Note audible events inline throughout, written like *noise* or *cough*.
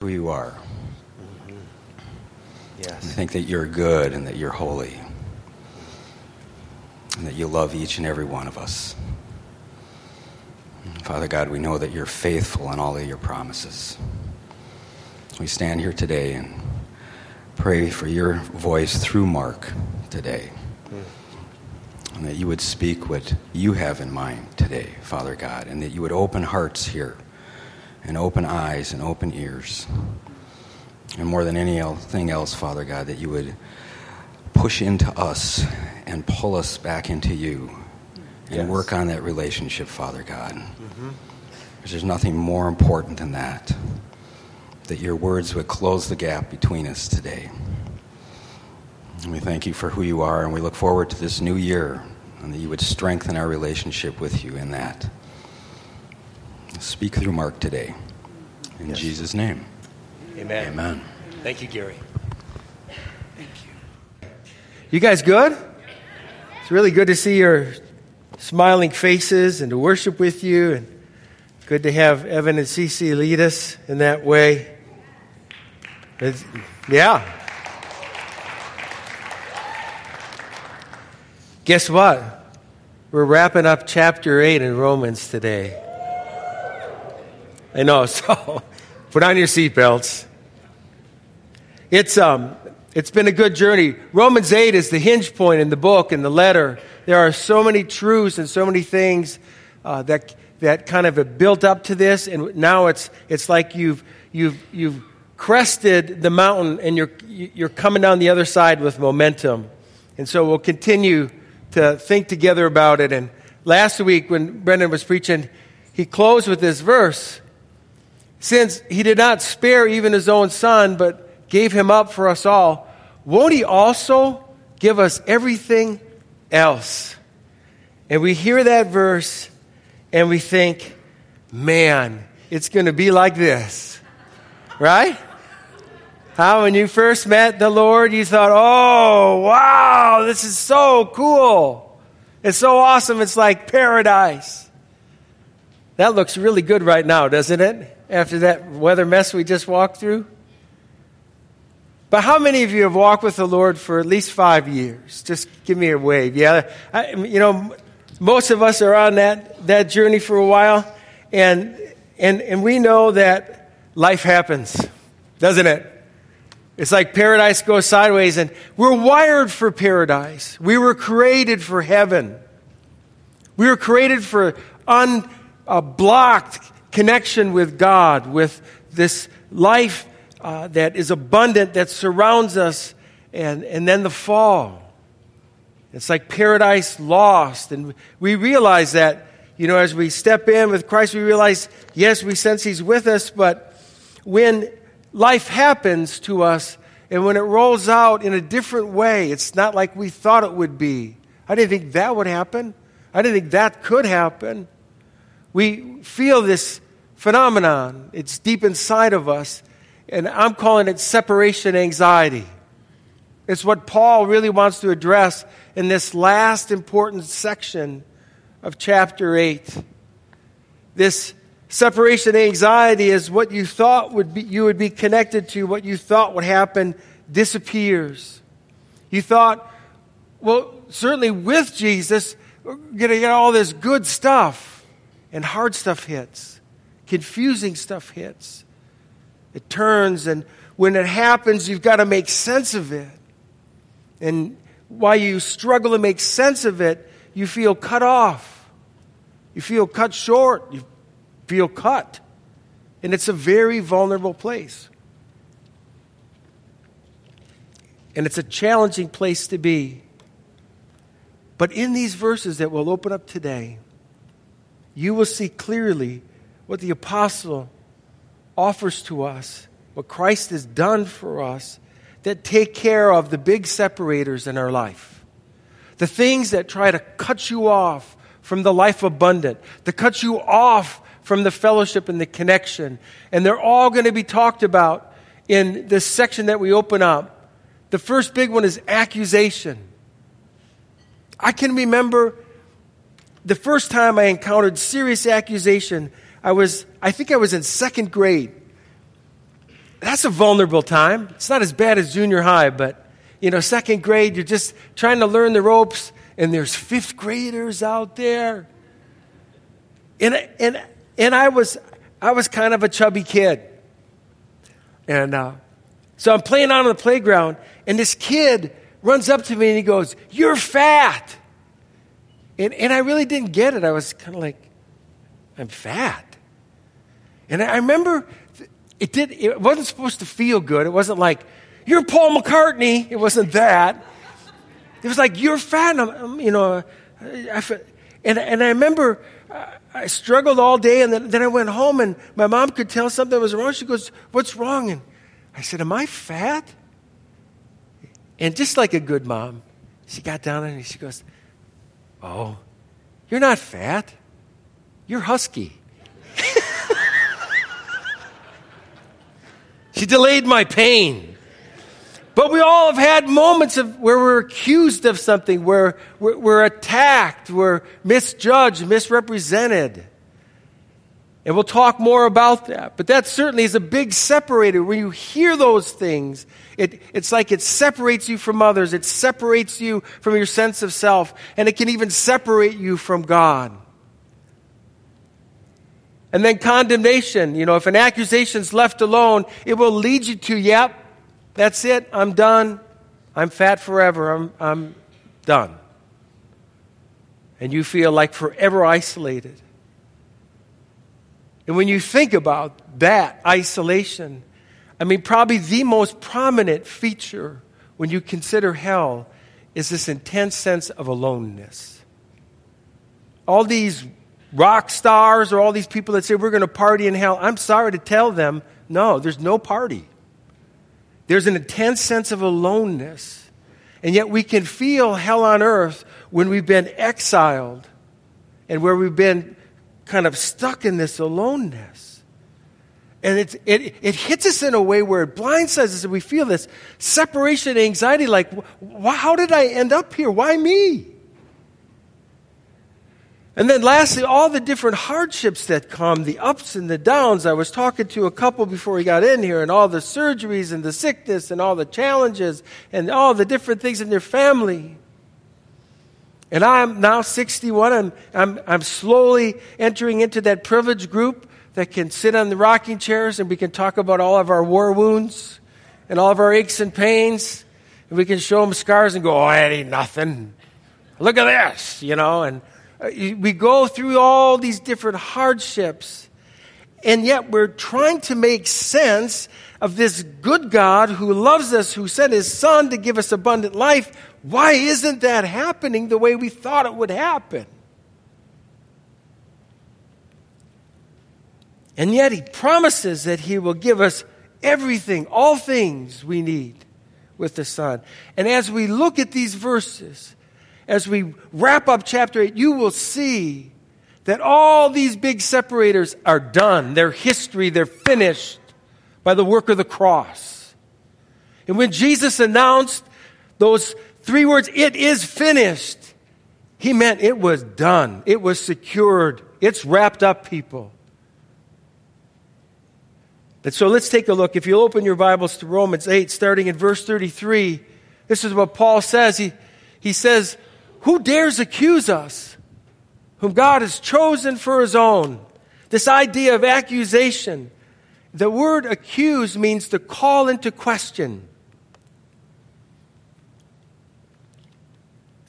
who you are. Mm-hmm. Yes. I think that you're good and that you're holy. And that you love each and every one of us. Father God, we know that you're faithful in all of your promises. We stand here today and pray for your voice through Mark today. Mm. And that you would speak what you have in mind today, Father God, and that you would open hearts here, and open eyes, and open ears. And more than anything else, Father God, that you would push into us and pull us back into you and Yes. work on that relationship, Father God. Mm-hmm. Because there's nothing more important than that. That your words would close the gap between us today. And we thank you for who you are, and we look forward to this new year, and that you would strengthen our relationship with you in that. Speak through Mark today. In Yes. Jesus' name. Amen. Amen. Thank you, Gary. Thank you. You guys good? It's really good to see your smiling faces and to worship with you and good to have Evan and Cece lead us in that way. It's- yeah. Guess what? We're wrapping up chapter 8 in Romans today. I know, *laughs* so put on your seatbelts. It's um it's been a good journey. Romans 8 is the hinge point in the book and the letter. There are so many truths and so many things uh, that that kind of built up to this, and now it's it's like you've you've you've crested the mountain and you're you're coming down the other side with momentum. And so we'll continue to think together about it. And last week when Brendan was preaching, he closed with this verse since he did not spare even his own son, but gave him up for us all, won't he also give us everything else? And we hear that verse and we think, man, it's going to be like this. Right? How, when you first met the Lord, you thought, oh, wow, this is so cool. It's so awesome. It's like paradise. That looks really good right now, doesn't it? After that weather mess we just walked through. But how many of you have walked with the Lord for at least five years? Just give me a wave. Yeah, I, you know, most of us are on that, that journey for a while, and, and, and we know that life happens, doesn't it? It's like paradise goes sideways, and we're wired for paradise. We were created for heaven. We were created for unblocked connection with God, with this life uh, that is abundant, that surrounds us, and, and then the fall. It's like paradise lost. And we realize that, you know, as we step in with Christ, we realize, yes, we sense He's with us, but when life happens to us and when it rolls out in a different way, it's not like we thought it would be. I didn't think that would happen. I didn't think that could happen. We feel this phenomenon, it's deep inside of us, and I'm calling it separation anxiety. It's what Paul really wants to address in this last important section of chapter 8. This separation anxiety is what you thought would be, you would be connected to, what you thought would happen disappears. You thought, well, certainly with Jesus, we're going to get all this good stuff, and hard stuff hits, confusing stuff hits. It turns, and when it happens, you've got to make sense of it. And while you struggle to make sense of it, you feel cut off. You feel cut short. You feel cut. And it's a very vulnerable place. And it's a challenging place to be. But in these verses that we'll open up today, you will see clearly what the apostle offers to us, what Christ has done for us that take care of the big separators in our life. The things that try to cut you off from the life abundant, to cut you off from the fellowship and the connection. And they're all going to be talked about in this section that we open up. The first big one is accusation. I can remember the first time I encountered serious accusation. I was, I think I was in second grade. that's a vulnerable time. It's not as bad as junior high, but you know, second grade, you're just trying to learn the ropes, and there's fifth graders out there. And, and, and I, was, I was kind of a chubby kid. And uh, so I'm playing out on the playground, and this kid runs up to me and he goes, You're fat. And, and I really didn't get it. I was kind of like, I'm fat. And I remember it, did, it wasn't supposed to feel good. It wasn't like, You're Paul McCartney. It wasn't that. It was like, You're fat. And I'm, you know, I, and, and I remember uh, I struggled all day, and then, then I went home, and my mom could tell something was wrong. She goes, What's wrong? And I said, Am I fat? And just like a good mom, she got down and she goes, Oh, you're not fat. You're husky. *laughs* she delayed my pain. But we all have had moments of where we're accused of something, where we're, we're attacked, we're misjudged, misrepresented. And we'll talk more about that. But that certainly is a big separator. When you hear those things, it, it's like it separates you from others. It separates you from your sense of self. And it can even separate you from God. And then condemnation. You know, if an accusation's left alone, it will lead you to, yep, that's it. I'm done. I'm fat forever. I'm, I'm done. And you feel like forever isolated. And when you think about that isolation, I mean, probably the most prominent feature when you consider hell is this intense sense of aloneness. All these rock stars or all these people that say we're going to party in hell, I'm sorry to tell them, no, there's no party. There's an intense sense of aloneness. And yet we can feel hell on earth when we've been exiled and where we've been kind of stuck in this aloneness. And it, it, it hits us in a way where it blindsides us and we feel this separation anxiety like, how did I end up here? Why me? And then lastly, all the different hardships that come, the ups and the downs. I was talking to a couple before we got in here, and all the surgeries and the sickness and all the challenges and all the different things in their family. And I'm now 61. I'm, I'm, I'm slowly entering into that privileged group that can sit on the rocking chairs and we can talk about all of our war wounds and all of our aches and pains. And we can show them scars and go, oh, that ain't nothing. Look at this, you know. And uh, we go through all these different hardships. And yet we're trying to make sense of this good God who loves us, who sent his son to give us abundant life, why isn't that happening the way we thought it would happen? And yet he promises that he will give us everything, all things we need with the Son. And as we look at these verses, as we wrap up chapter 8, you will see that all these big separators are done. They're history, they're finished by the work of the cross. And when Jesus announced those three words, it is finished, he meant it was done, it was secured, it's wrapped up, people. And so let's take a look. If you'll open your Bibles to Romans 8, starting in verse 33, this is what Paul says. He, he says, Who dares accuse us, whom God has chosen for his own? This idea of accusation. The word accuse means to call into question.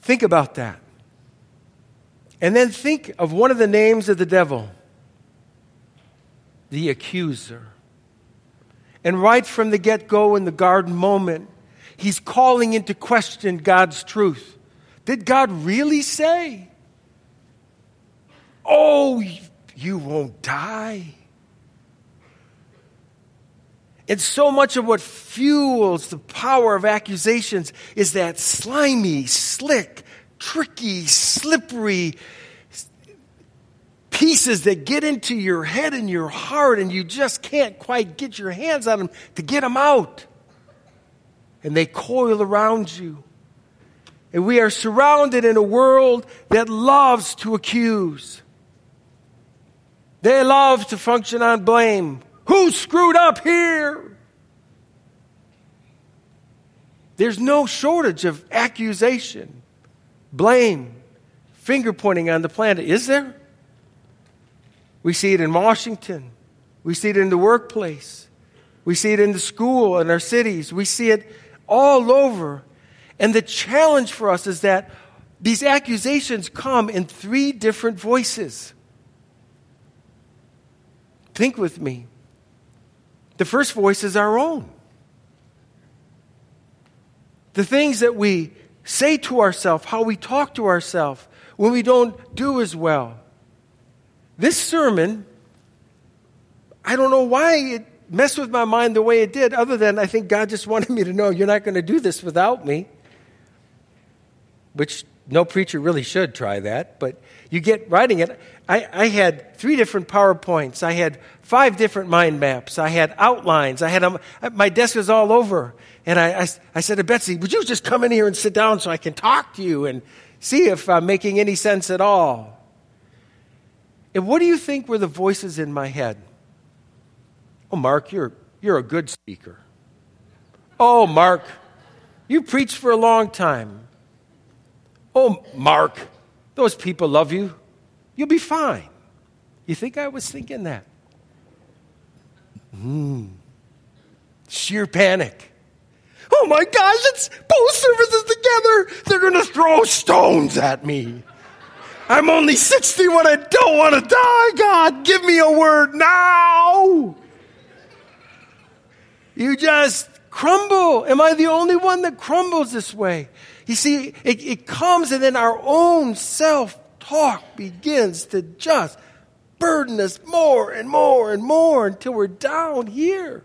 Think about that. And then think of one of the names of the devil the accuser. And right from the get go in the garden moment, he's calling into question God's truth. Did God really say, Oh, you won't die? And so much of what fuels the power of accusations is that slimy, slick, tricky, slippery pieces that get into your head and your heart, and you just can't quite get your hands on them to get them out. And they coil around you. And we are surrounded in a world that loves to accuse. They love to function on blame. Who screwed up here? There's no shortage of accusation, blame, finger pointing on the planet, is there? We see it in Washington. We see it in the workplace. We see it in the school, in our cities. We see it all over. And the challenge for us is that these accusations come in three different voices. Think with me. The first voice is our own. The things that we say to ourselves, how we talk to ourselves when we don't do as well. This sermon, I don't know why it messed with my mind the way it did, other than I think God just wanted *laughs* me to know you're not going to do this without me. Which no preacher really should try that, but you get writing it. I, I, had three different PowerPoints. I had five different mind maps. I had outlines. I had um, my desk was all over. And I, I, I said to Betsy, Would you just come in here and sit down so I can talk to you and see if I'm making any sense at all? And what do you think were the voices in my head? Oh, Mark, you're, you're a good speaker. Oh, Mark, you preached for a long time. Oh, Mark, those people love you. You'll be fine. You think I was thinking that? Hmm. Sheer panic. Oh my gosh, it's both services together. They're going to throw stones at me. I'm only 61. I don't want to die. God, give me a word now. You just crumble. Am I the only one that crumbles this way? You see, it, it comes and then our own self talk begins to just burden us more and more and more until we're down here.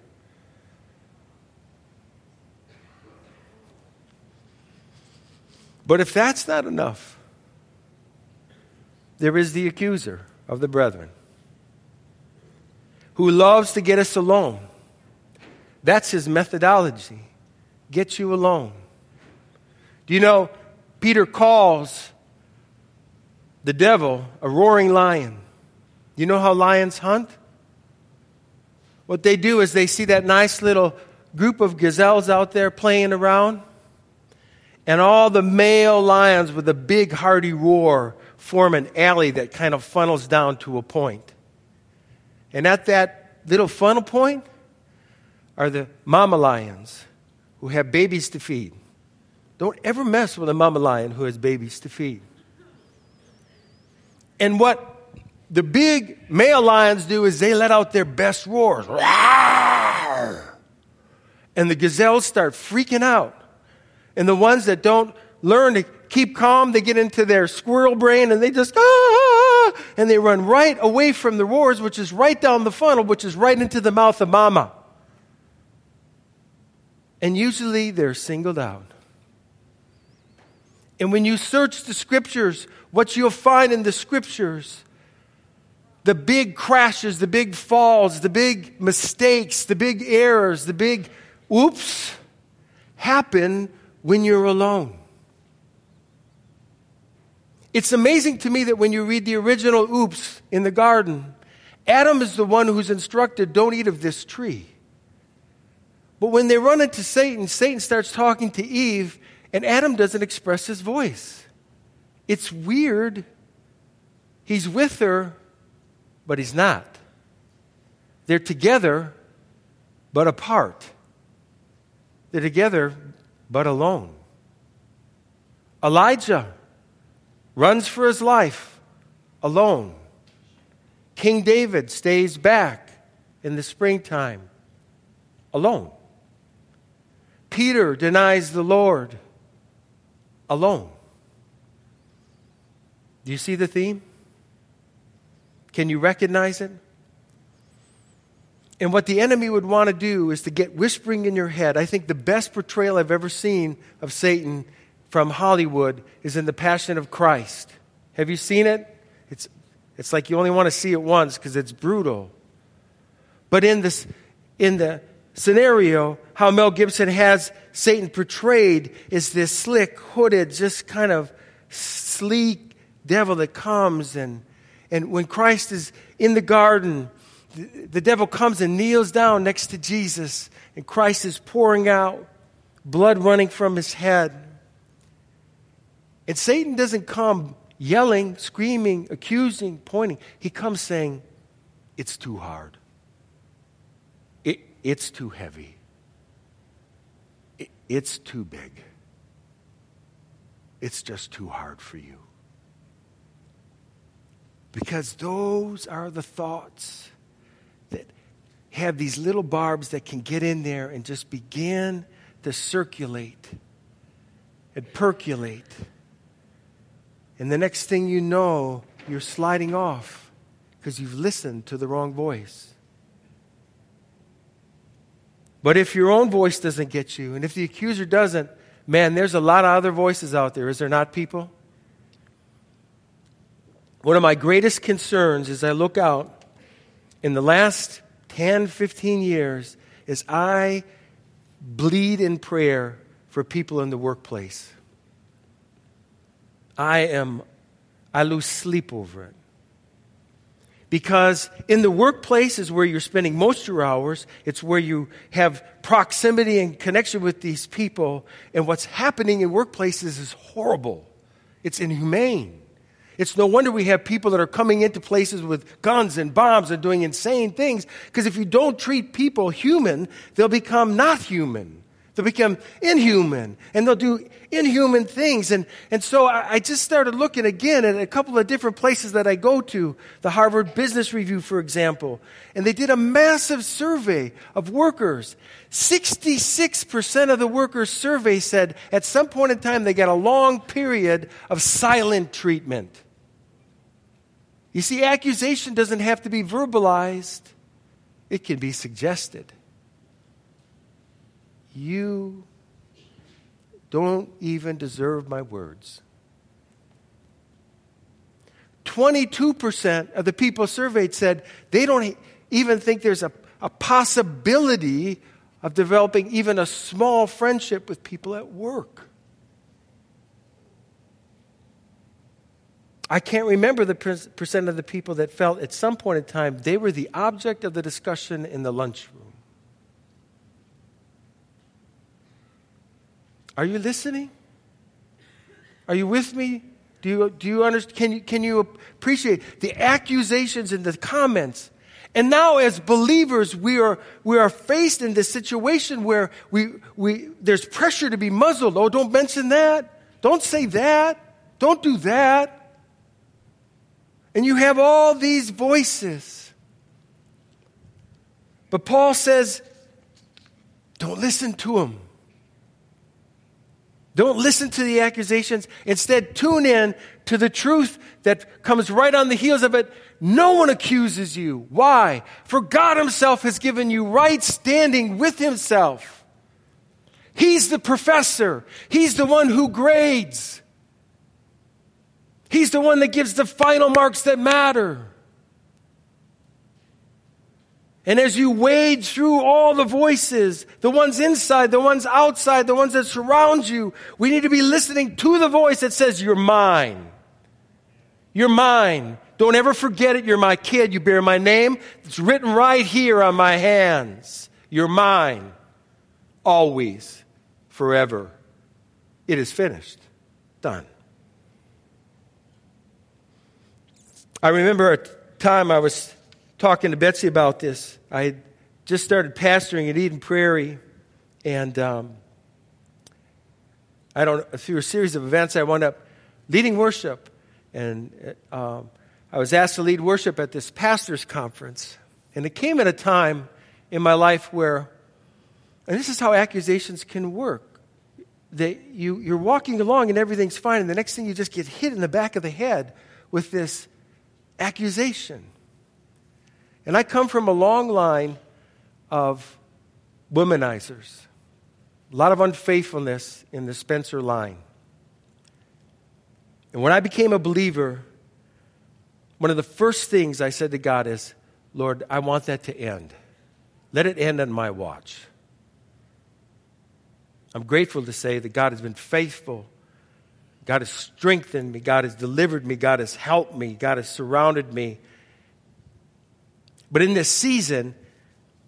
But if that's not enough, there is the accuser of the brethren who loves to get us alone. That's his methodology. Get you alone. Do you know, Peter calls the devil a roaring lion. You know how lions hunt? What they do is they see that nice little group of gazelles out there playing around, and all the male lions with a big hearty roar form an alley that kind of funnels down to a point. And at that little funnel point are the mama lions who have babies to feed. Don't ever mess with a mama lion who has babies to feed. And what the big male lions do is they let out their best roars. And the gazelles start freaking out. And the ones that don't learn to keep calm, they get into their squirrel brain and they just, ah, and they run right away from the roars, which is right down the funnel, which is right into the mouth of mama. And usually they're singled out. And when you search the scriptures, what you'll find in the scriptures, the big crashes, the big falls, the big mistakes, the big errors, the big oops happen when you're alone. It's amazing to me that when you read the original oops in the garden, Adam is the one who's instructed, don't eat of this tree. But when they run into Satan, Satan starts talking to Eve, and Adam doesn't express his voice. It's weird. He's with her, but he's not. They're together, but apart. They're together, but alone. Elijah runs for his life alone. King David stays back in the springtime alone. Peter denies the Lord alone. Do you see the theme? Can you recognize it? And what the enemy would want to do is to get whispering in your head. I think the best portrayal I've ever seen of Satan from Hollywood is in The Passion of Christ. Have you seen it? It's, it's like you only want to see it once because it's brutal. But in, this, in the scenario, how Mel Gibson has Satan portrayed is this slick, hooded, just kind of sleek devil that comes. And, and when Christ is in the garden, the, the devil comes and kneels down next to Jesus, and Christ is pouring out blood running from his head. And Satan doesn't come yelling, screaming, accusing, pointing. He comes saying, It's too hard. It, it's too heavy. It, it's too big. It's just too hard for you. Because those are the thoughts that have these little barbs that can get in there and just begin to circulate and percolate. And the next thing you know, you're sliding off because you've listened to the wrong voice. But if your own voice doesn't get you, and if the accuser doesn't, man, there's a lot of other voices out there, is there not, people? One of my greatest concerns as I look out in the last 10, 15 years is I bleed in prayer for people in the workplace. I am, I lose sleep over it. Because in the workplace is where you're spending most of your hours. It's where you have proximity and connection with these people. And what's happening in workplaces is horrible. It's inhumane. It's no wonder we have people that are coming into places with guns and bombs and doing insane things. Because if you don't treat people human, they'll become not human. They'll become inhuman and they'll do inhuman things. And, and so I, I, just started looking again at a couple of different places that I go to, the Harvard Business Review, for example. And they did a massive survey of workers. 66% of the workers surveyed said at some point in time they got a long period of silent treatment. You see, accusation doesn't have to be verbalized, it can be suggested. You don't even deserve my words. 22% of the people surveyed said they don't even think there's a, a possibility of developing even a small friendship with people at work. I can't remember the percent of the people that felt at some point in time they were the object of the discussion in the lunchroom. Are you listening? Are you with me? Do you, do you understand? Can you, can you appreciate the accusations and the comments? And now, as believers, we are, we are faced in this situation where we, we, there's pressure to be muzzled. Oh, don't mention that. Don't say that. Don't do that. And you have all these voices. But Paul says, don't listen to them. Don't listen to the accusations. Instead, tune in to the truth that comes right on the heels of it. No one accuses you. Why? For God Himself has given you right standing with Himself. He's the professor, He's the one who grades, He's the one that gives the final marks that matter. And as you wade through all the voices, the ones inside, the ones outside, the ones that surround you, we need to be listening to the voice that says, You're mine. You're mine. Don't ever forget it. You're my kid. You bear my name. It's written right here on my hands. You're mine. Always. Forever. It is finished. Done. I remember a time I was talking to Betsy about this. I just started pastoring at Eden Prairie, and um, I don't through a series of events, I wound up leading worship, and um, I was asked to lead worship at this pastors' conference, and it came at a time in my life where, and this is how accusations can work. That you, you're walking along and everything's fine, and the next thing you just get hit in the back of the head with this accusation. And I come from a long line of womanizers, a lot of unfaithfulness in the Spencer line. And when I became a believer, one of the first things I said to God is, Lord, I want that to end. Let it end on my watch. I'm grateful to say that God has been faithful. God has strengthened me. God has delivered me. God has helped me. God has surrounded me. But in this season,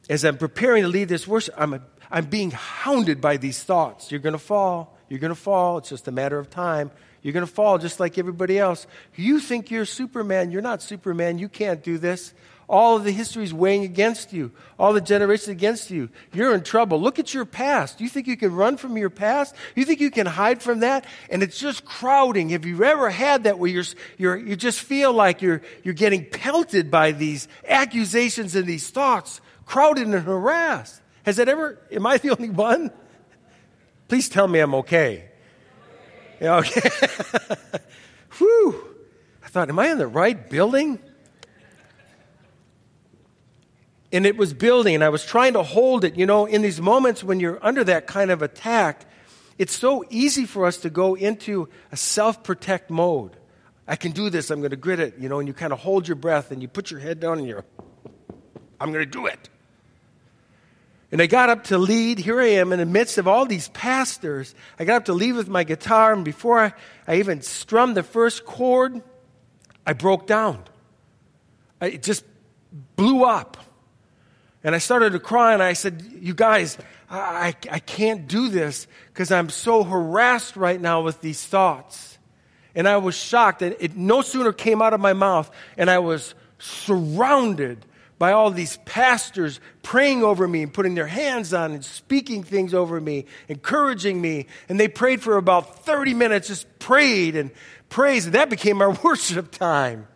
as I'm preparing to lead this worship, I'm, I'm being hounded by these thoughts. You're going to fall. You're going to fall. It's just a matter of time. You're going to fall just like everybody else. You think you're Superman. You're not Superman. You can't do this. All of the history is weighing against you, all the generations against you. You're in trouble. Look at your past. You think you can run from your past? You think you can hide from that? And it's just crowding. Have you ever had that where you're, you're, you just feel like you're, you're getting pelted by these accusations and these thoughts, crowded and harassed? Has that ever, am I the *laughs* only one? Please tell me I'm okay. Yeah, okay. *laughs* Whew. I thought, am I in the right building? And it was building, and I was trying to hold it. You know, in these moments when you're under that kind of attack, it's so easy for us to go into a self protect mode. I can do this, I'm going to grit it, you know, and you kind of hold your breath and you put your head down and you're, I'm going to do it. And I got up to lead. Here I am in the midst of all these pastors. I got up to lead with my guitar, and before I, I even strummed the first chord, I broke down. I, it just blew up. And I started to cry and I said, You guys, I, I can't do this because I'm so harassed right now with these thoughts. And I was shocked. And it no sooner came out of my mouth, and I was surrounded by all these pastors praying over me and putting their hands on and speaking things over me, encouraging me. And they prayed for about 30 minutes, just prayed and praised. And that became our *laughs* worship time.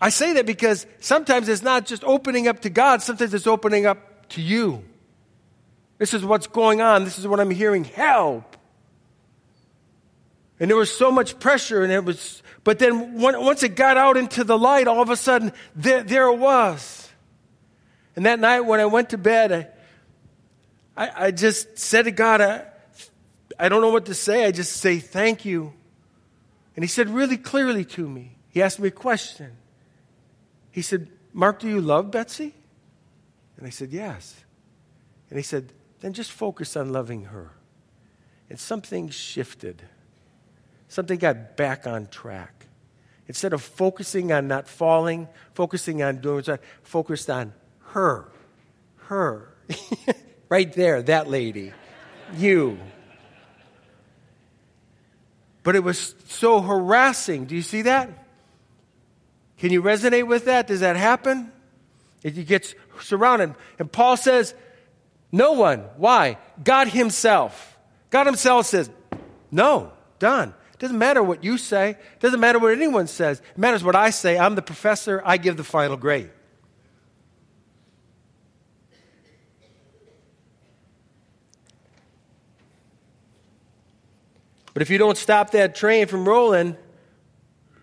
I say that because sometimes it's not just opening up to God, sometimes it's opening up to you. This is what's going on. This is what I'm hearing. Help. And there was so much pressure, and it was, but then once it got out into the light, all of a sudden, there, there it was. And that night when I went to bed, I, I, I just said to God, I, I don't know what to say. I just say, thank you. And He said really clearly to me, He asked me a question. He said, Mark, do you love Betsy? And I said, Yes. And he said, Then just focus on loving her. And something shifted. Something got back on track. Instead of focusing on not falling, focusing on doing what focused on her. Her. *laughs* right there, that lady. You. But it was so harassing. Do you see that? Can you resonate with that? Does that happen? It gets surrounded. And Paul says, No one. Why? God Himself. God Himself says, No, done. It doesn't matter what you say. It doesn't matter what anyone says. It matters what I say. I'm the professor. I give the final grade. But if you don't stop that train from rolling,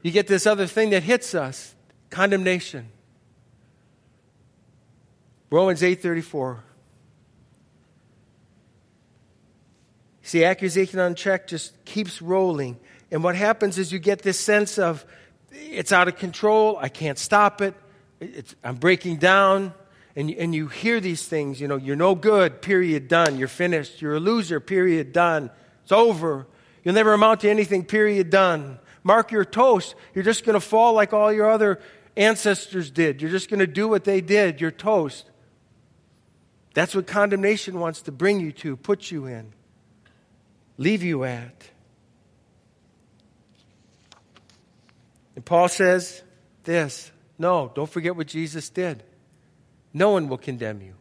you get this other thing that hits us condemnation. Romans 8:34. See, accusation unchecked just keeps rolling. And what happens is you get this sense of it's out of control, I can't stop it, it's, I'm breaking down. And, and you hear these things, you know, you're no good, period, done. You're finished. You're a loser, period, done. It's over. You'll never amount to anything, period, done. Mark your toast. You're just going to fall like all your other ancestors did. You're just going to do what they did. You're toast. That's what condemnation wants to bring you to, put you in, leave you at. And Paul says this no, don't forget what Jesus did. No one will condemn you.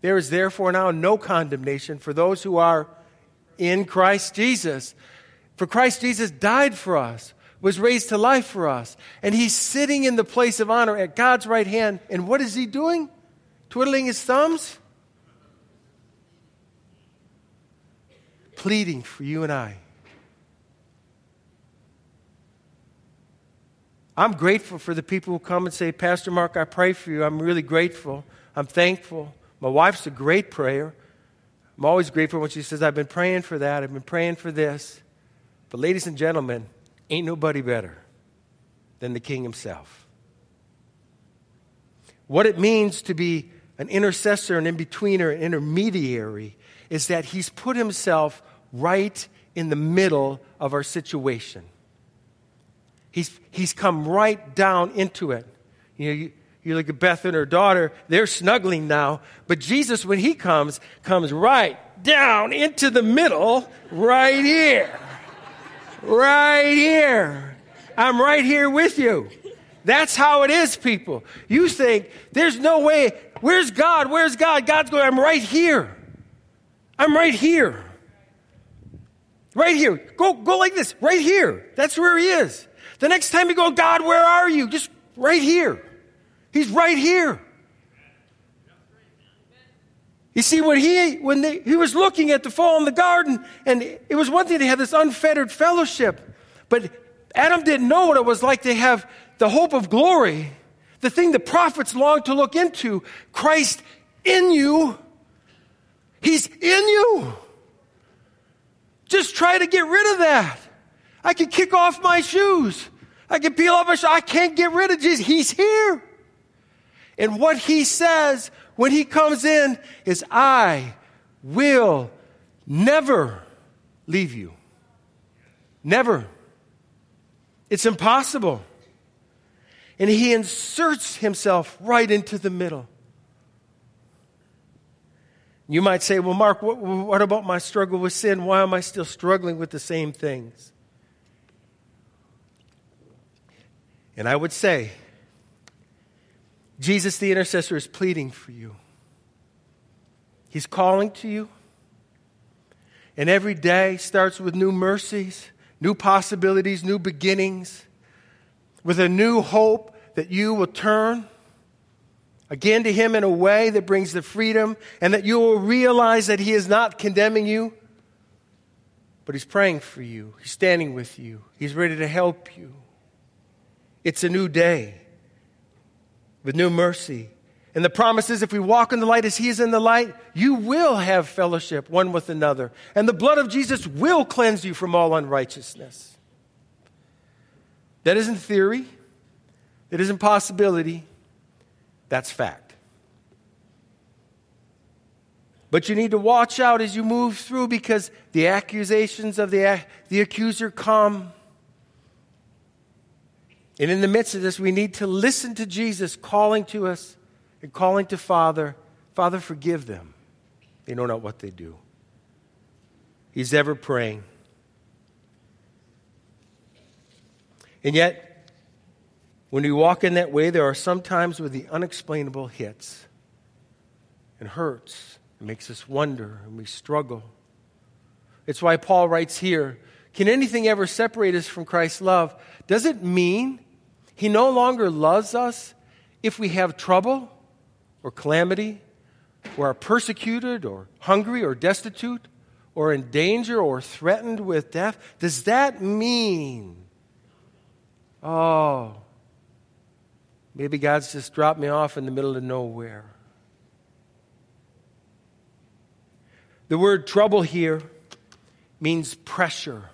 There is therefore now no condemnation for those who are in Christ Jesus. For Christ Jesus died for us, was raised to life for us, and he's sitting in the place of honor at God's right hand. And what is he doing? Twiddling his thumbs? Pleading for you and I. I'm grateful for the people who come and say, Pastor Mark, I pray for you. I'm really grateful. I'm thankful. My wife's a great prayer. I'm always grateful when she says, I've been praying for that. I've been praying for this. But, ladies and gentlemen, ain't nobody better than the king himself. What it means to be an intercessor, an in betweener, an intermediary is that he's put himself right in the middle of our situation. He's, he's come right down into it. You know, you, You look at Beth and her daughter, they're snuggling now. But Jesus, when he comes, comes right down into the middle, right here. Right here. I'm right here with you. That's how it is, people. You think, there's no way. Where's God? Where's God? God's going, I'm right here. I'm right here. Right here. Go, go like this. Right here. That's where he is. The next time you go, God, where are you? Just right here. He's right here. You see, when he when they, he was looking at the fall in the garden, and it was one thing to have this unfettered fellowship, but Adam didn't know what it was like to have the hope of glory, the thing the prophets longed to look into, Christ in you. He's in you. Just try to get rid of that. I can kick off my shoes. I can peel off my shoes. I can't get rid of Jesus. He's here. And what he says when he comes in is, I will never leave you. Never. It's impossible. And he inserts himself right into the middle. You might say, well, Mark, what, what, about my struggle with sin? Why am I still struggling with the same things? And I would say, Jesus, the intercessor, is pleading for you. He's calling to you. And every day starts with new mercies, new possibilities, new beginnings, with a new hope that you will turn again to Him in a way that brings the freedom and that you will realize that He is not condemning you, but He's praying for you. He's standing with you. He's ready to help you. It's a new day with new mercy. And the promise is if we walk in the light as He is in the light, you will have fellowship one with another. And the blood of Jesus will cleanse you from all unrighteousness. That isn't theory, that isn't possibility. That's fact. But you need to watch out as you move through because the accusations of the, the accuser come. And in the midst of this, we need to listen to Jesus calling to us and calling to Father, Father, forgive them. They know not what they do. He's ever praying. And yet, when we walk in that way, there are some times where the unexplainable hits and hurts. It makes us wonder and we struggle. It's why Paul writes here Can anything ever separate us from Christ's love? Does it mean he no longer loves us if we have trouble or calamity, or are persecuted or hungry or destitute, or in danger or threatened with death? Does that mean, oh, Maybe God's just dropped me off in the middle of nowhere. The word trouble here means pressure,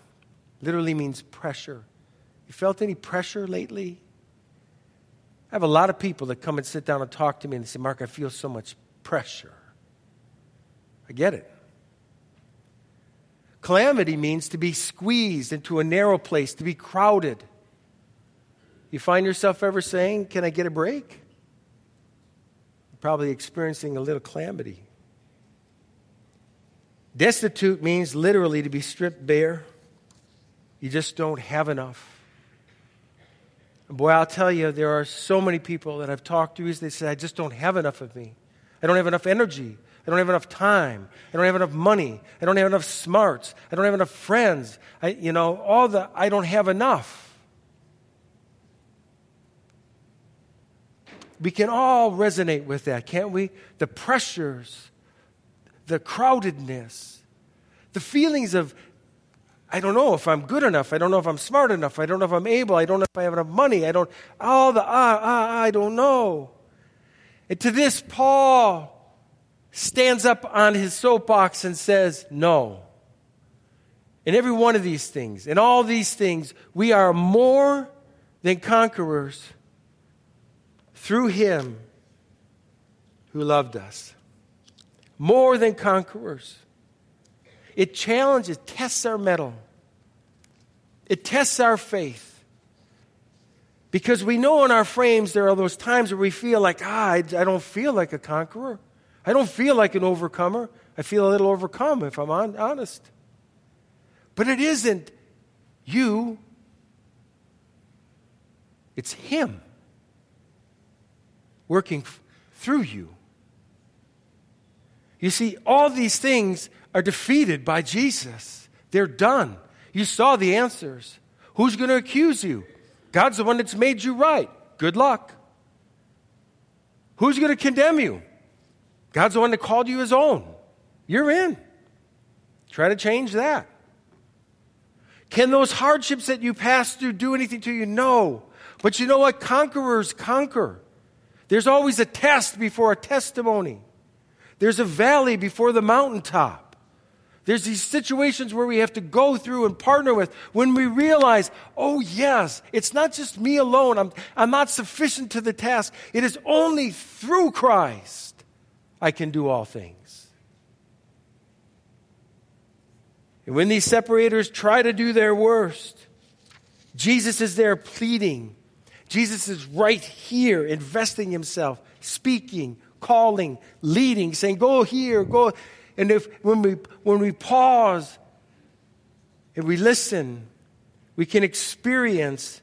literally means pressure. You felt any pressure lately? I have a lot of people that come and sit down and talk to me and say, Mark, I feel so much pressure. I get it. Calamity means to be squeezed into a narrow place, to be crowded. You find yourself ever saying, Can I get a break? You're probably experiencing a little calamity. Destitute means literally to be stripped bare. You just don't have enough. And boy, I'll tell you, there are so many people that I've talked to, they say, I just don't have enough of me. I don't have enough energy. I don't have enough time. I don't have enough money. I don't have enough smarts. I don't have enough friends. I, you know, all the, I don't have enough. We can all resonate with that, can't we? The pressures, the crowdedness, the feelings of, I don't know if I'm good enough. I don't know if I'm smart enough. I don't know if I'm able. I don't know if I have enough money. I don't, all the, ah, ah, I don't know. And to this, Paul stands up on his soapbox and says, No. In every one of these things, in all these things, we are more than conquerors through him who loved us. More than conquerors. It challenges, tests our mettle. It tests our faith. Because we know in our frames there are those times where we feel like, ah, I, don't feel like a conqueror. I don't feel like an overcomer. I feel a little overcome if I'm on, honest. But it isn't you, it's Him working f- through you. You see, all these things are defeated by Jesus. They're done. You saw the answers. Who's going to accuse you? God's the one that's made you right. Good luck. Who's going to condemn you? God's the one that called you his own. You're in. Try to change that. Can those hardships that you pass through do anything to you? No. But you know what? Conquerors conquer. There's always a test before a testimony. There's a valley before the mountaintop. There's these situations where we have to go through and partner with when we realize, oh, yes, it's not just me alone. I'm, I'm not sufficient to the task. It is only through Christ I can do all things. And when these separators try to do their worst, Jesus is there pleading. Jesus is right here, investing himself, speaking, calling, leading, saying, Go here, go. And if when we when we pause and we listen, we can experience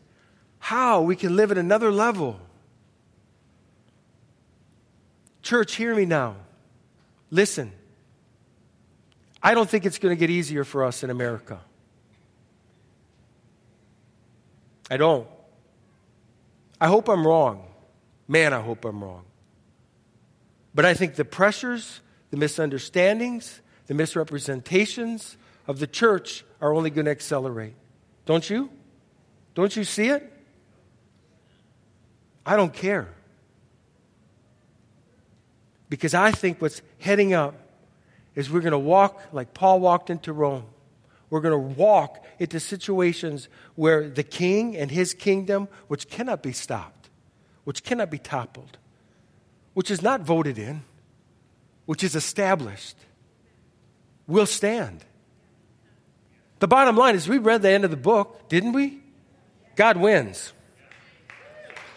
how we can live at another level. Church, hear me now. Listen. I don't think it's going to get easier for us in America. I don't. I hope I'm wrong. Man, I hope I'm wrong. But I think the pressures the misunderstandings, the misrepresentations of the church are only going to accelerate. Don't you? Don't you see it? I don't care. Because I think what's heading up is we're going to walk like Paul walked into Rome. We're going to walk into situations where the king and his kingdom, which cannot be stopped, which cannot be toppled, which is not voted in, which is established, will stand. The bottom line is we read the end of the book, didn't we? God wins.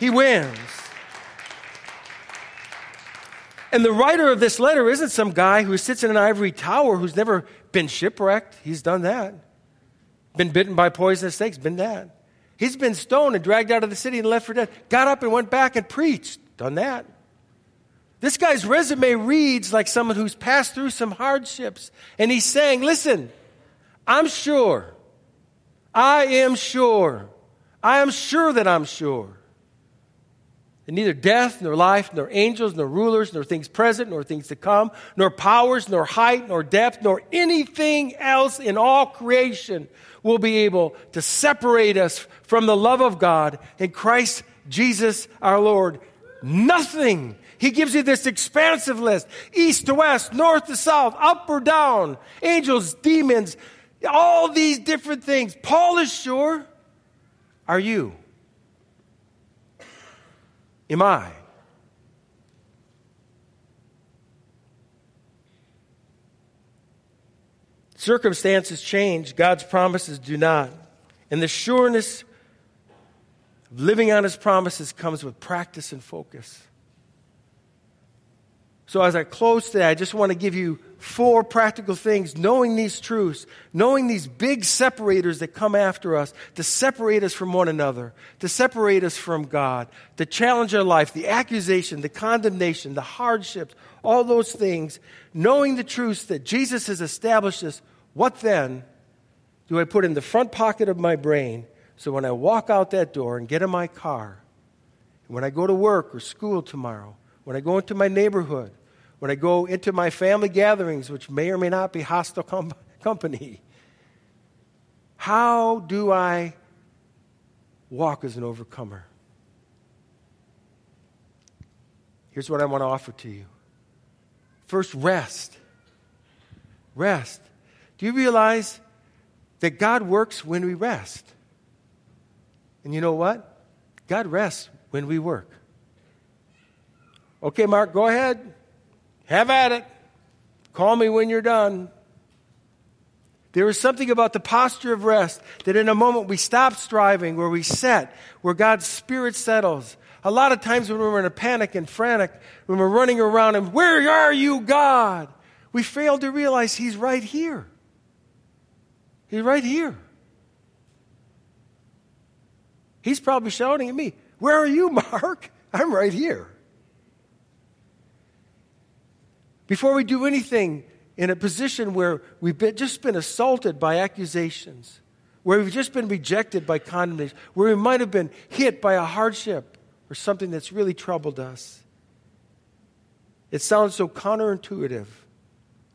He wins. And the writer of this letter isn't some guy who sits in an ivory tower who's never been shipwrecked. He's done that. Been bitten by poisonous snakes, been that. He's been stoned and dragged out of the city and left for dead. Got up and went back and preached, done that. This guy's resume reads like someone who's passed through some hardships. And he's saying, listen, I'm sure. I am sure. I am sure that I'm sure. And neither death, nor life, nor angels, nor rulers, nor things present, nor things to come, nor powers, nor height, nor depth, nor anything else in all creation will be able to separate us from the love of God in Christ Jesus our Lord. Nothing he gives you this expansive list east to west, north to south, up or down, angels, demons, all these different things. Paul is sure. Are you? Am I? Circumstances change, God's promises do not. And the sureness of living on his promises comes with practice and focus. So, as I close today, I just want to give you four practical things, knowing these truths, knowing these big separators that come after us, to separate us from one another, to separate us from God, to challenge our life, the accusation, the condemnation, the hardships, all those things, knowing the truths that Jesus has established us, what then do I put in the front pocket of my brain so when I walk out that door and get in my car, when I go to work or school tomorrow, when I go into my neighborhood, when I go into my family gatherings, which may or may not be hostile com- *laughs* company, how do I walk as an overcomer? Here's what I want to offer to you. First, rest. Rest. Do you realize that God works when we rest? And you know what? God rests when we work. Okay, Mark, go ahead. Have at it. Call me when you're done. There is something about the posture of rest that in a moment we stop striving, where we set, where God's Spirit settles. A lot of times when we're in a panic and frantic, when we're running around and, where are you, God? We fail to realize He's right here. He's right here. He's probably shouting at me, Where are you, *laughs* Mark? I'm right here. Before we do anything in a position where we've been, just been assaulted by accusations, where we've just been rejected by condemnation, where we might have been hit by a hardship or something that's really troubled us. It sounds so counterintuitive,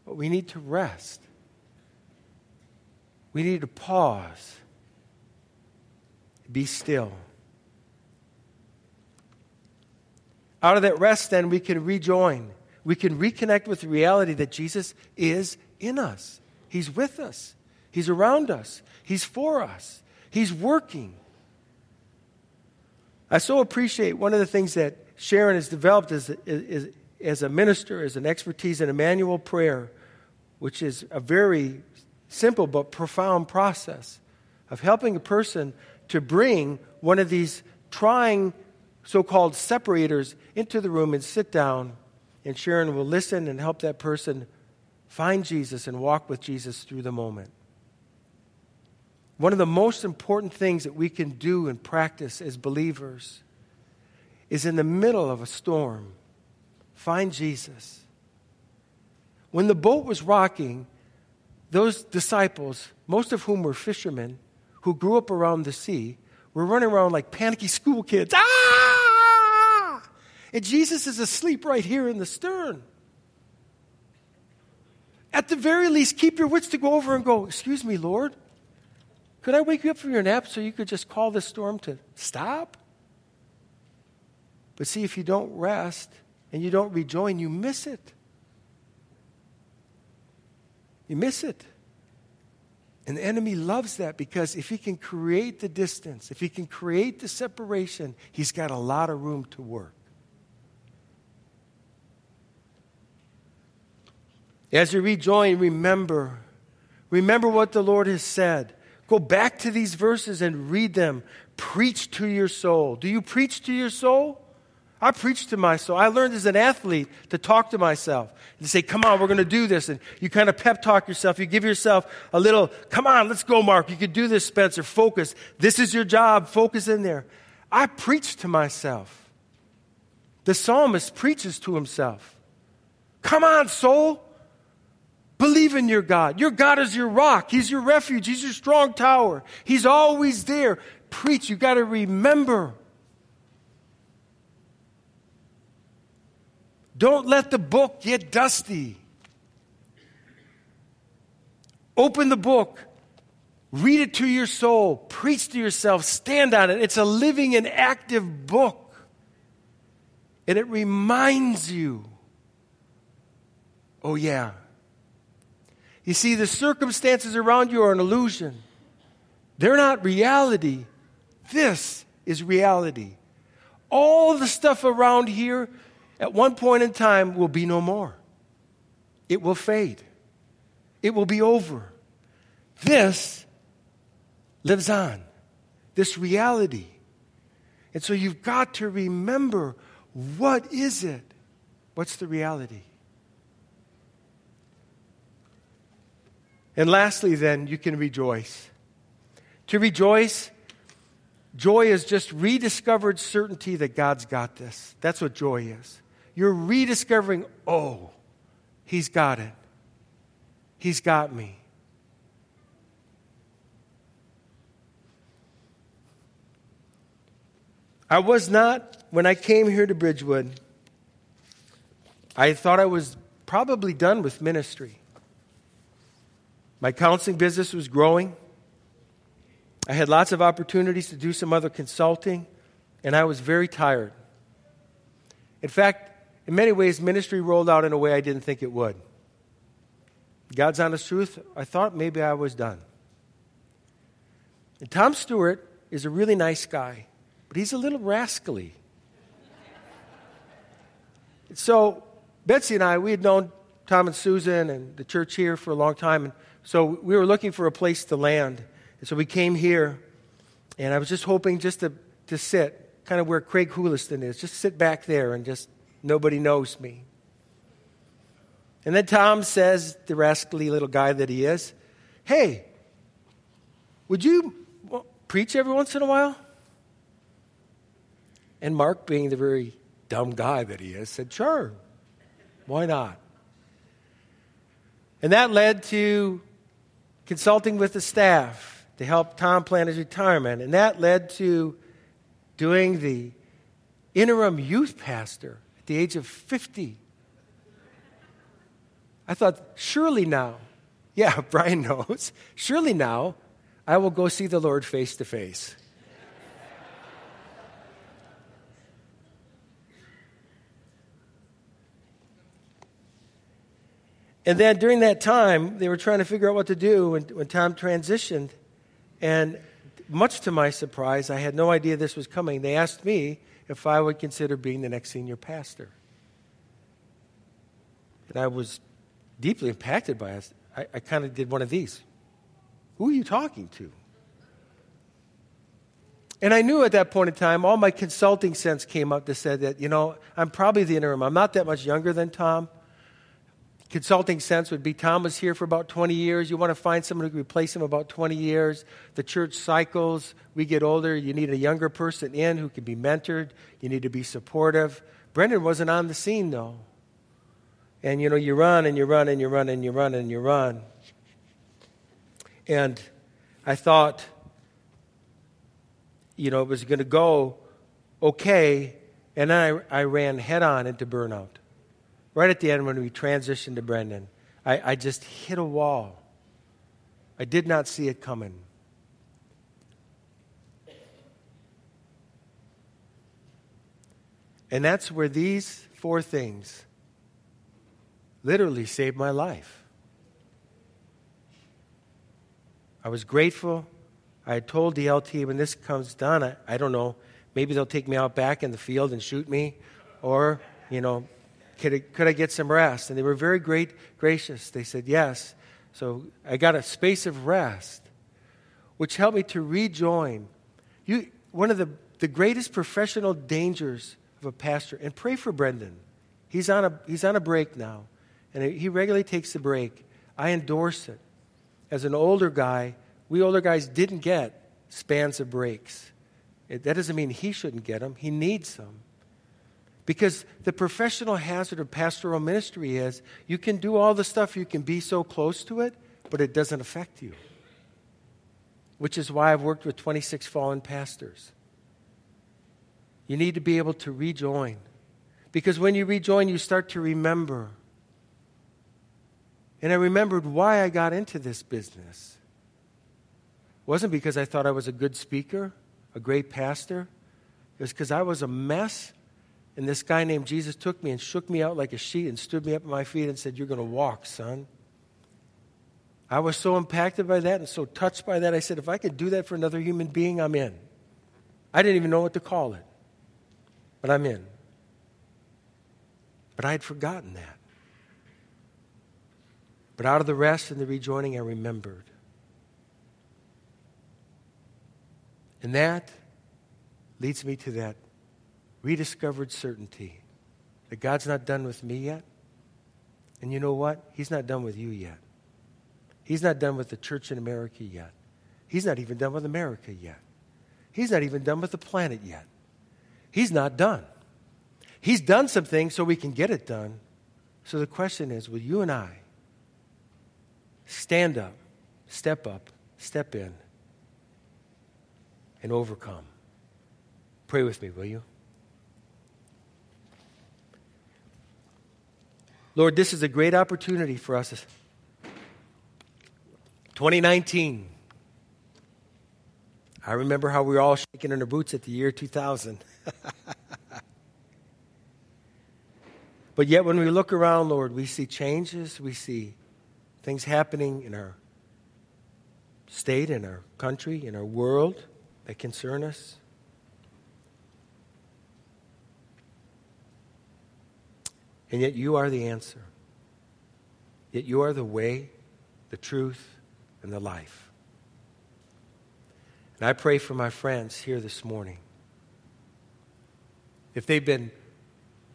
but we need to rest. We need to pause, be still. Out of that rest, then, we can rejoin we can reconnect with the reality that Jesus is in us. He's with us, He's around us, He's for us, He's working. I so appreciate one of the things that Sharon has developed as, as, as a minister, as an expertise in Emmanuel prayer, which is a very simple but profound process of helping a person to bring one of these trying so called separators into the room and sit down and Sharon will listen and help that person find Jesus and walk with Jesus through the moment. One of the most important things that we can do and practice as believers is in the middle of a storm, find Jesus. When the boat was rocking, those disciples, most of whom were fishermen who grew up around the sea, were running around like panicky school kids. Ah! And Jesus is asleep right here in the stern. At the very least, keep your wits to go over and go, Excuse me, Lord, could I wake you up from your nap so you could just call this storm to stop? But see, if you don't rest and you don't rejoin, you miss it. You miss it. And the enemy loves that because if he can create the distance, if he can create the separation, he's got a lot of room to work. As you rejoin, remember. Remember what the Lord has said. Go back to these verses and read them. Preach to your soul. Do you preach to your soul? I preach to my soul. I learned as an athlete to talk to myself and say, come on, we're going to do this. And you kind of pep talk yourself. You give yourself a little, come on, let's go, Mark. You can do this, Spencer. Focus. This is your job. Focus in there. I preach to myself. The psalmist preaches to himself. Come on, soul. Believe in your God. Your God is your rock. He's your refuge. He's your strong tower. He's always there. Preach. You got to remember. Don't let the book get dusty. Open the book. Read it to your soul. Preach to yourself. Stand on it. It's a living and active book. And it reminds you oh, yeah, you see, the circumstances around you are an illusion, they're not reality. This is reality. All the stuff around here at one point in time will be no more. It will fade. It will be over. This lives on. This reality. And so you've got to remember what is it? What's the reality? And lastly, then, you can rejoice. To rejoice, joy is just rediscovered certainty that God's got this. That's what joy is. You're rediscovering, oh, He's got it. He's got me. I was not, when I came here to Bridgewood, I thought I was probably done with ministry. My counseling business was growing. I had lots of opportunities to do some other consulting, and I was very tired. In fact, in many ways, ministry rolled out in a way I didn't think it would. God's honest truth, I thought maybe I was done. And Tom Stewart is a really nice guy, but he's a little rascally. so, Betsy and I, we had known Tom and Susan and the church here for a long time. And so we were looking for a place to land. And so we came here, and I was just hoping just to, to sit, kind of where Craig Houliston is, just sit back there and just nobody knows me. And then Tom says, the rascally little guy that he is, Hey, would you preach every once in a while? And Mark, being the very dumb guy that he is, said, Sure, why not? And that led to consulting with the staff to help Tom plan his retirement. And that led to doing the interim youth pastor at the age of 50. I thought, surely now, *laughs* yeah, Brian knows, surely now I will go see the Lord face to face. And then during that time, they were trying to figure out what to do when, when Tom transitioned. And much to my surprise, I had no idea this was coming. They asked me if I would consider being the next senior pastor. And I was deeply impacted by it. I, I kind of did one of these Who are you talking to? And I knew at that point in time, all my consulting sense came up to say that, you know, I'm probably the interim. I'm not that much younger than Tom consulting sense would be Tom was here for about 20 years. You want to find someone who can replace him about 20 years. The church cycles. We get older. You need a younger person in who can be mentored. You need to be supportive. Brendan wasn't on the scene, though. And, you know, you run and you run and you run and you run and you run. And I thought, you know, it was going to go okay. And then I, I ran head on into burnout right at the end when we transitioned to Brendan, I, I just hit a wall. I did not see it coming. And that's where these four things literally saved my life. I was grateful. I had told the LT when this comes done, I, I don't know, maybe they'll take me out back in the field and shoot me, or, you know, could I, could I get some rest? And they were very great, gracious. They said, Yes. So I got a space of rest, which helped me to rejoin. You, one of the, the greatest professional dangers of a pastor, and pray for Brendan. He's on a, he's on a break now, and he regularly takes a break. I endorse it. As an older guy, we older guys didn't get spans of breaks. It, that doesn't mean he shouldn't get them, he needs them. Because the professional hazard of pastoral ministry is you can do all the stuff, you can be so close to it, but it doesn't affect you. Which is why I've worked with 26 fallen pastors. You need to be able to rejoin. Because when you rejoin, you start to remember. And I remembered why I got into this business. It wasn't because I thought I was a good speaker, a great pastor. It was because I was a mess and this guy named Jesus took me and shook me out like a sheet and stood me up on my feet and said, You're going to walk, son. I was so impacted by that and so touched by that. I said, If I could do that for another human being, I'm in. I didn't even know what to call it, but I'm in. But I had forgotten that. But out of the rest and the rejoining, I remembered. And that leads me to that rediscovered certainty that God's not done with me yet. And you know what? He's not done with you yet. He's not done with the church in America yet. He's not even done with America yet. He's not even done with the planet yet. He's not done. He's done some things so we can get it done. So the question is will you and I stand up, step up, step in, and overcome? Pray with me, will you? Lord, this is a great opportunity for us. 2019. I remember how we were all shaking in our boots at the year 2000. *laughs* but yet, when we look around, Lord, we see changes, we see things happening in our state, in our country, in our world that concern us. And yet you are the answer. Yet you are the way, the truth, and the life. And I pray for my friends here this morning. If they've been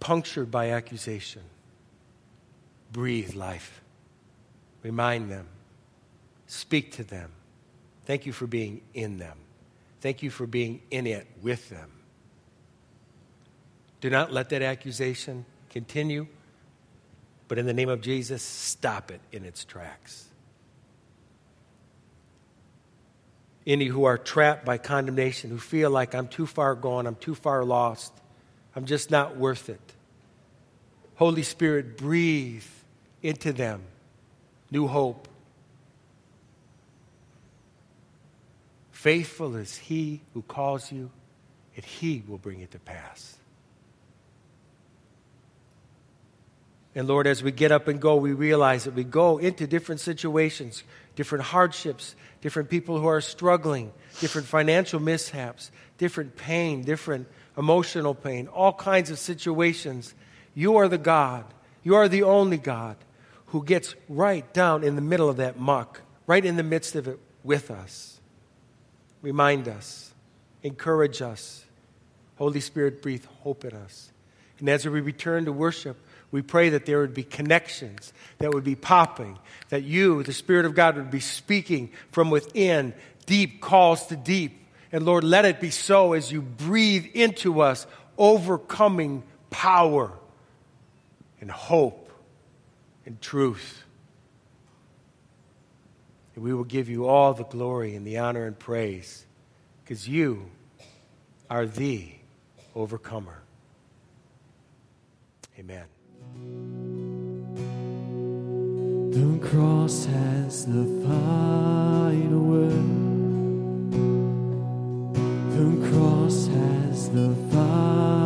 punctured by accusation, breathe life. Remind them. Speak to them. Thank you for being in them. Thank you for being in it with them. Do not let that accusation continue, but in the name of Jesus, stop it in its tracks. Any who are trapped by condemnation, who feel like I'm too far gone, I'm too far lost, I'm just not worth it. Holy Spirit, breathe into them new hope. Faithful is He who calls you, and He will bring it to pass. And Lord, as we get up and go, we realize that we go into different situations, different hardships, different people who are struggling, different financial mishaps, different pain, different emotional pain, all kinds of situations. You are the God. You are the only God who gets right down in the middle of that muck, right in the midst of it with us. Remind us, encourage us. Holy Spirit, breathe hope in us. And as we return to worship, we pray that there would be connections that would be popping, that you, the Spirit of God, would be speaking from within, deep calls to deep. And Lord, let it be so as you breathe into us overcoming power and hope and truth. And we will give you all the glory and the honor and praise because you are the overcomer. Amen. The cross has the final word. The cross has the final